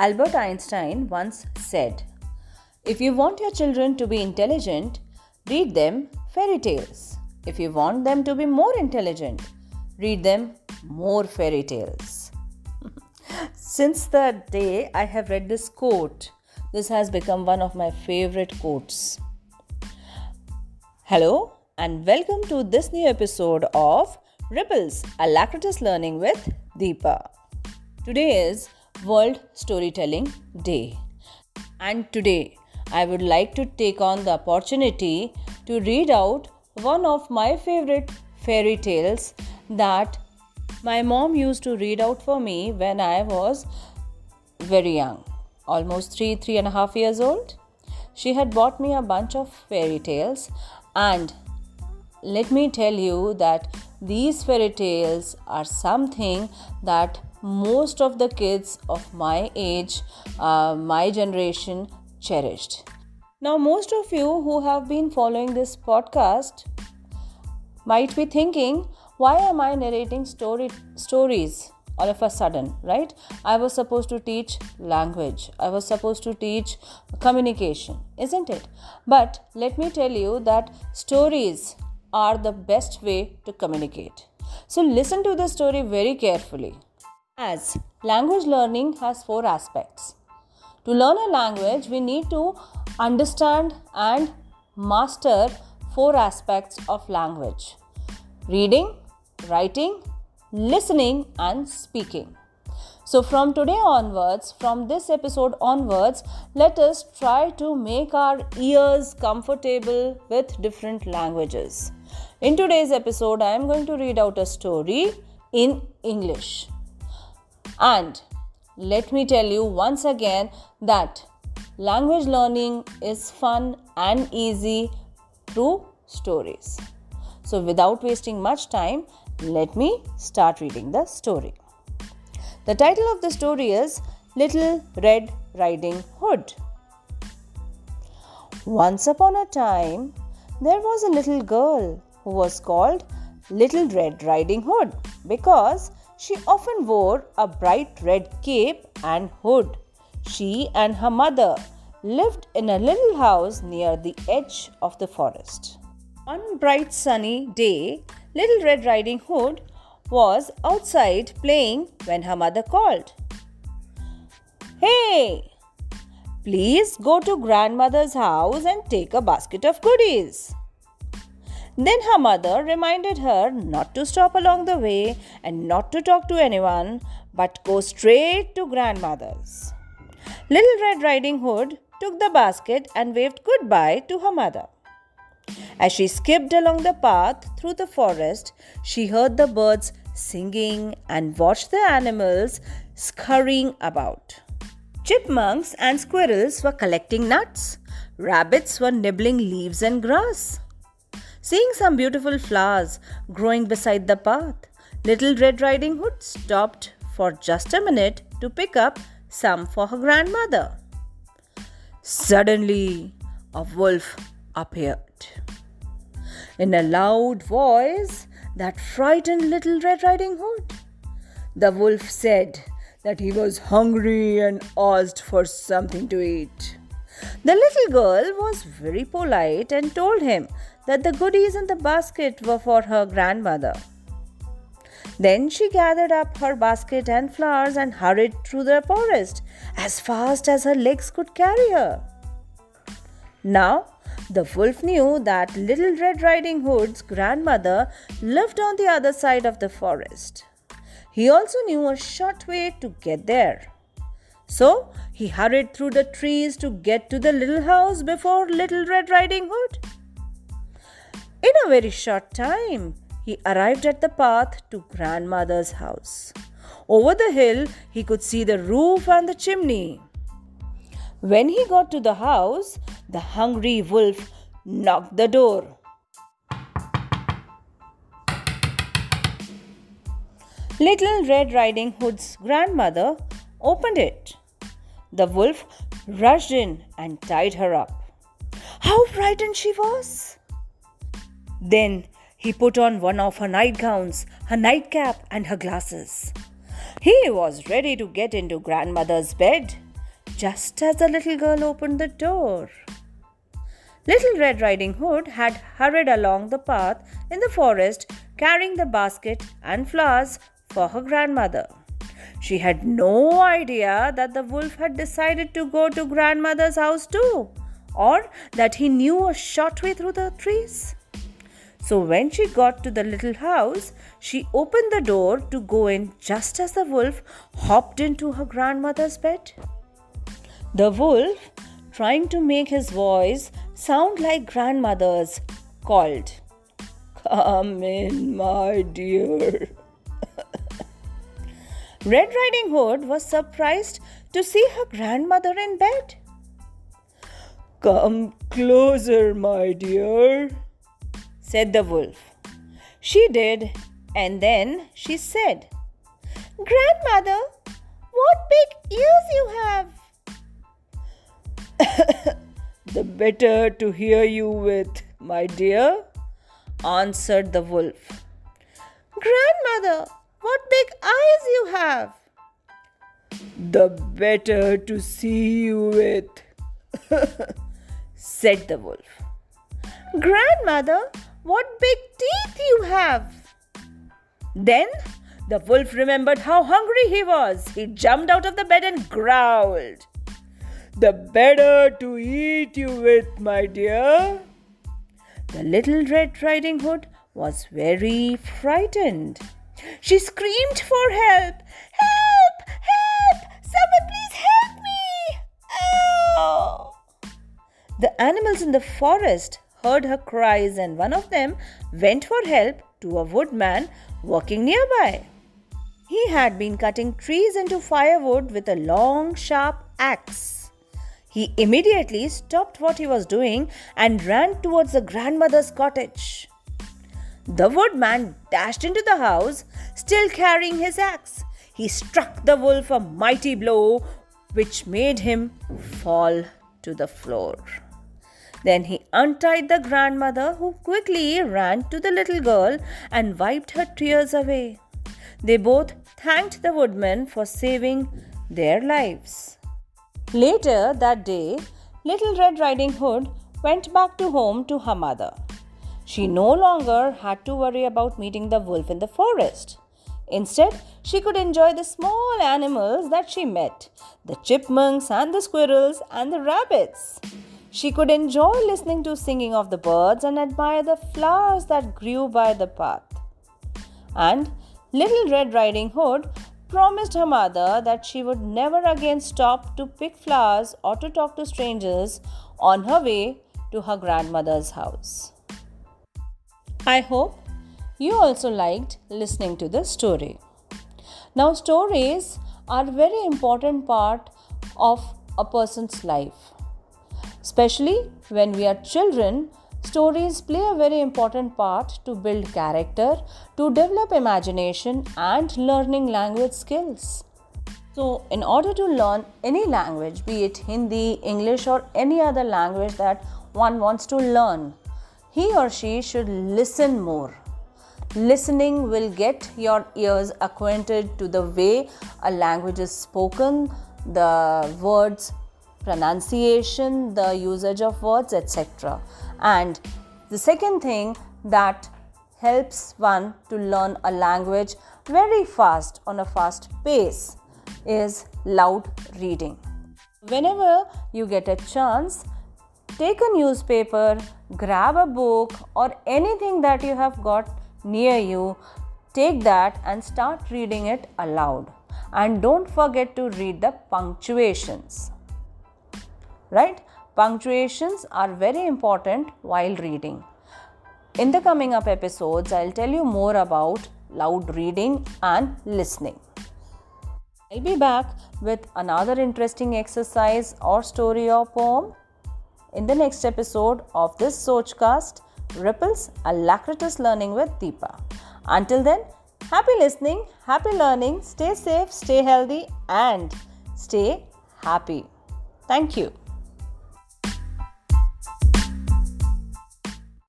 Albert Einstein once said, If you want your children to be intelligent, read them fairy tales. If you want them to be more intelligent, read them more fairy tales. Since that day I have read this quote, this has become one of my favorite quotes. Hello, and welcome to this new episode of Ripples Alacritus Learning with Deepa. Today is World Storytelling Day, and today I would like to take on the opportunity to read out one of my favorite fairy tales that my mom used to read out for me when I was very young, almost three, three and a half years old. She had bought me a bunch of fairy tales, and let me tell you that these fairy tales are something that most of the kids of my age, uh, my generation, cherished. Now, most of you who have been following this podcast might be thinking, why am I narrating story stories all of a sudden, right? I was supposed to teach language. I was supposed to teach communication, isn't it? But let me tell you that stories are the best way to communicate. So listen to the story very carefully. As language learning has four aspects. To learn a language, we need to understand and master four aspects of language reading, writing, listening, and speaking. So, from today onwards, from this episode onwards, let us try to make our ears comfortable with different languages. In today's episode, I am going to read out a story in English. And let me tell you once again that language learning is fun and easy through stories. So, without wasting much time, let me start reading the story. The title of the story is Little Red Riding Hood. Once upon a time, there was a little girl who was called Little Red Riding Hood because she often wore a bright red cape and hood. She and her mother lived in a little house near the edge of the forest. One bright sunny day, Little Red Riding Hood was outside playing when her mother called. Hey! Please go to grandmother's house and take a basket of goodies. Then her mother reminded her not to stop along the way and not to talk to anyone, but go straight to grandmother's. Little Red Riding Hood took the basket and waved goodbye to her mother. As she skipped along the path through the forest, she heard the birds singing and watched the animals scurrying about. Chipmunks and squirrels were collecting nuts. Rabbits were nibbling leaves and grass. Seeing some beautiful flowers growing beside the path, Little Red Riding Hood stopped for just a minute to pick up some for her grandmother. Suddenly, a wolf appeared. In a loud voice that frightened Little Red Riding Hood, the wolf said that he was hungry and asked for something to eat. The little girl was very polite and told him that the goodies in the basket were for her grandmother. Then she gathered up her basket and flowers and hurried through the forest as fast as her legs could carry her. Now, the wolf knew that Little Red Riding Hood's grandmother lived on the other side of the forest. He also knew a short way to get there. So he hurried through the trees to get to the little house before Little Red Riding Hood. In a very short time, he arrived at the path to grandmother's house. Over the hill, he could see the roof and the chimney. When he got to the house, the hungry wolf knocked the door. Little Red Riding Hood's grandmother opened it. The wolf rushed in and tied her up. How frightened she was! Then he put on one of her nightgowns, her nightcap, and her glasses. He was ready to get into grandmother's bed just as the little girl opened the door. Little Red Riding Hood had hurried along the path in the forest carrying the basket and flowers for her grandmother. She had no idea that the wolf had decided to go to grandmother's house too, or that he knew a short way through the trees. So when she got to the little house, she opened the door to go in just as the wolf hopped into her grandmother's bed. The wolf, trying to make his voice sound like grandmother's, called, Come in, my dear. Red Riding Hood was surprised to see her grandmother in bed. Come closer, my dear, said the wolf. She did, and then she said, Grandmother, what big ears you have! the better to hear you with, my dear, answered the wolf. Grandmother, what big eyes you have! The better to see you with, said the wolf. Grandmother, what big teeth you have! Then the wolf remembered how hungry he was. He jumped out of the bed and growled. The better to eat you with, my dear. The little Red Riding Hood was very frightened. She screamed for help. Help! Help! Someone please help me! Oh! The animals in the forest heard her cries and one of them went for help to a woodman working nearby. He had been cutting trees into firewood with a long, sharp axe. He immediately stopped what he was doing and ran towards the grandmother's cottage. The woodman dashed into the house, still carrying his axe. He struck the wolf a mighty blow, which made him fall to the floor. Then he untied the grandmother, who quickly ran to the little girl and wiped her tears away. They both thanked the woodman for saving their lives. Later that day, Little Red Riding Hood went back to home to her mother. She no longer had to worry about meeting the wolf in the forest. Instead, she could enjoy the small animals that she met the chipmunks and the squirrels and the rabbits. She could enjoy listening to singing of the birds and admire the flowers that grew by the path. And Little Red Riding Hood promised her mother that she would never again stop to pick flowers or to talk to strangers on her way to her grandmother's house. I hope you also liked listening to the story. Now, stories are very important part of a person's life. Especially when we are children, stories play a very important part to build character, to develop imagination, and learning language skills. So, in order to learn any language, be it Hindi, English, or any other language that one wants to learn, he or she should listen more. Listening will get your ears acquainted to the way a language is spoken, the words pronunciation, the usage of words, etc. And the second thing that helps one to learn a language very fast on a fast pace is loud reading. Whenever you get a chance, take a newspaper, grab a book, or anything that you have got near you, take that and start reading it aloud. And don't forget to read the punctuations right? Punctuations are very important while reading. In the coming up episodes, I'll tell you more about loud reading and listening. I'll be back with another interesting exercise or story or poem in the next episode of this Sochcast Ripples Alacritus Learning with Deepa. Until then, happy listening, happy learning, stay safe, stay healthy, and stay happy. Thank you.